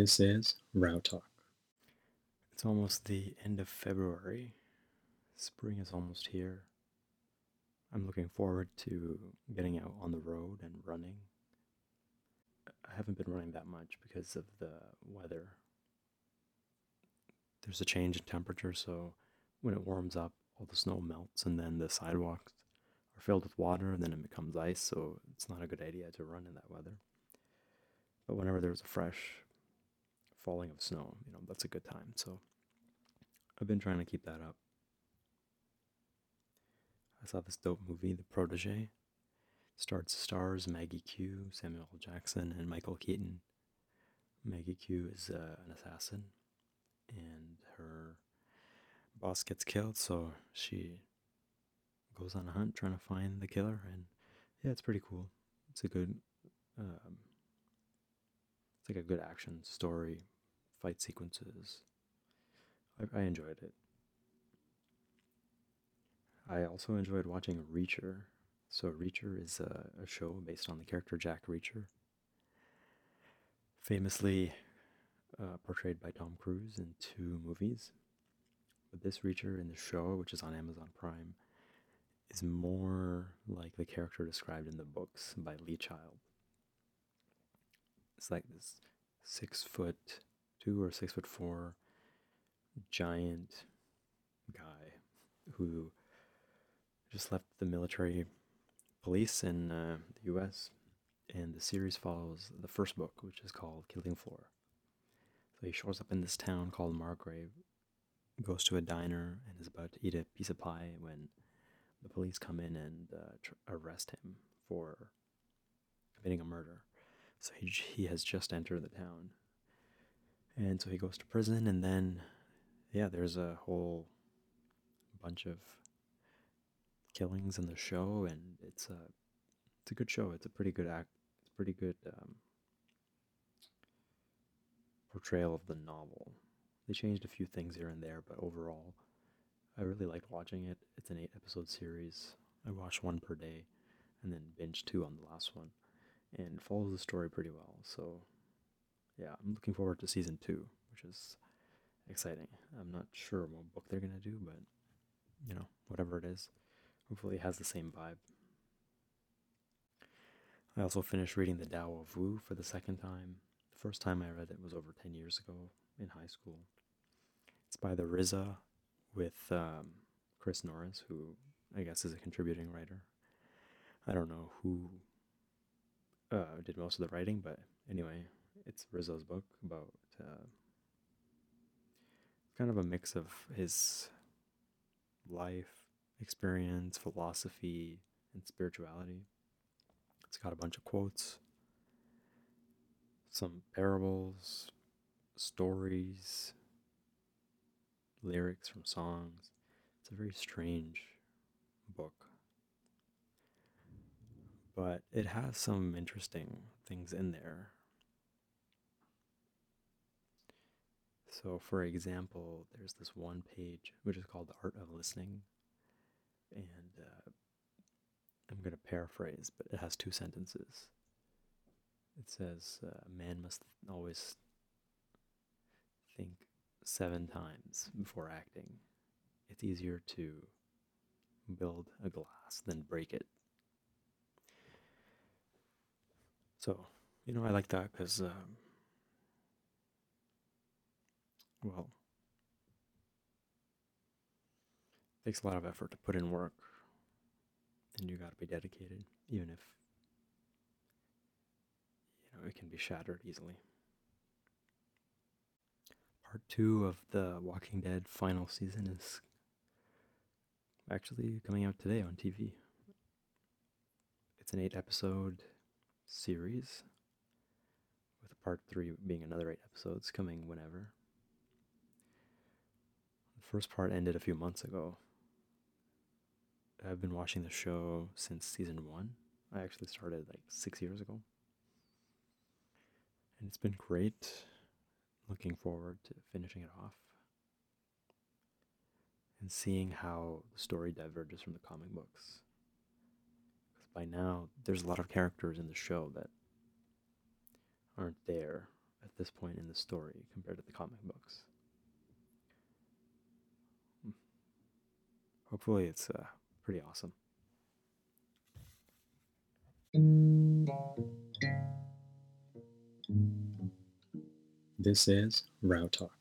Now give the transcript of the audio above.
This is Row Talk. It's almost the end of February. Spring is almost here. I'm looking forward to getting out on the road and running. I haven't been running that much because of the weather. There's a change in temperature, so when it warms up, all the snow melts and then the sidewalks are filled with water and then it becomes ice, so it's not a good idea to run in that weather. But whenever there's a fresh falling of snow, you know, that's a good time. So I've been trying to keep that up. I saw this dope movie, The Protégé. Starts stars Maggie Q, Samuel Jackson, and Michael Keaton. Maggie Q is uh, an assassin, and her boss gets killed, so she goes on a hunt trying to find the killer. And yeah, it's pretty cool. It's a good, it's like a good action story, fight sequences. I, I enjoyed it. I also enjoyed watching Reacher. So, Reacher is a, a show based on the character Jack Reacher, famously uh, portrayed by Tom Cruise in two movies. But this Reacher in the show, which is on Amazon Prime, is more like the character described in the books by Lee Child. It's like this six foot two or six foot four giant guy who just left the military police in uh, the US. And the series follows the first book, which is called Killing Floor. So he shows up in this town called Margrave, goes to a diner, and is about to eat a piece of pie when the police come in and uh, tr- arrest him for committing a murder. So he, he has just entered the town. And so he goes to prison, and then, yeah, there's a whole bunch of killings in the show, and it's a it's a good show. It's a pretty good act. It's pretty good um, portrayal of the novel. They changed a few things here and there, but overall, I really liked watching it. It's an eight episode series. I watched one per day, and then binge two on the last one, and follows the story pretty well. So, yeah, I'm looking forward to season two, which is exciting. I'm not sure what book they're gonna do, but you know, whatever it is. Hopefully, it has the same vibe. I also finished reading The Tao of Wu for the second time. The first time I read it was over 10 years ago in high school. It's by the RZA with um, Chris Norris, who I guess is a contributing writer. I don't know who uh, did most of the writing, but anyway, it's RZA's book about uh, kind of a mix of his life experience, philosophy, and spirituality. It's got a bunch of quotes, some parables, stories, lyrics from songs. It's a very strange book. But it has some interesting things in there. So, for example, there's this one page which is called The Art of Listening and uh, I'm going to paraphrase, but it has two sentences. It says, uh, Man must always think seven times before acting. It's easier to build a glass than break it. So, you know, I like that because, um, well, takes a lot of effort to put in work and you got to be dedicated even if you know it can be shattered easily. Part 2 of the walking dead final season is actually coming out today on tv it's an 8 episode series with part 3 being another 8 episodes coming whenever the first part ended a few months ago I've been watching the show since season one. I actually started like six years ago. And it's been great. Looking forward to finishing it off and seeing how the story diverges from the comic books. By now, there's a lot of characters in the show that aren't there at this point in the story compared to the comic books. Hmm. Hopefully, it's uh, pretty awesome. This is Row Talk.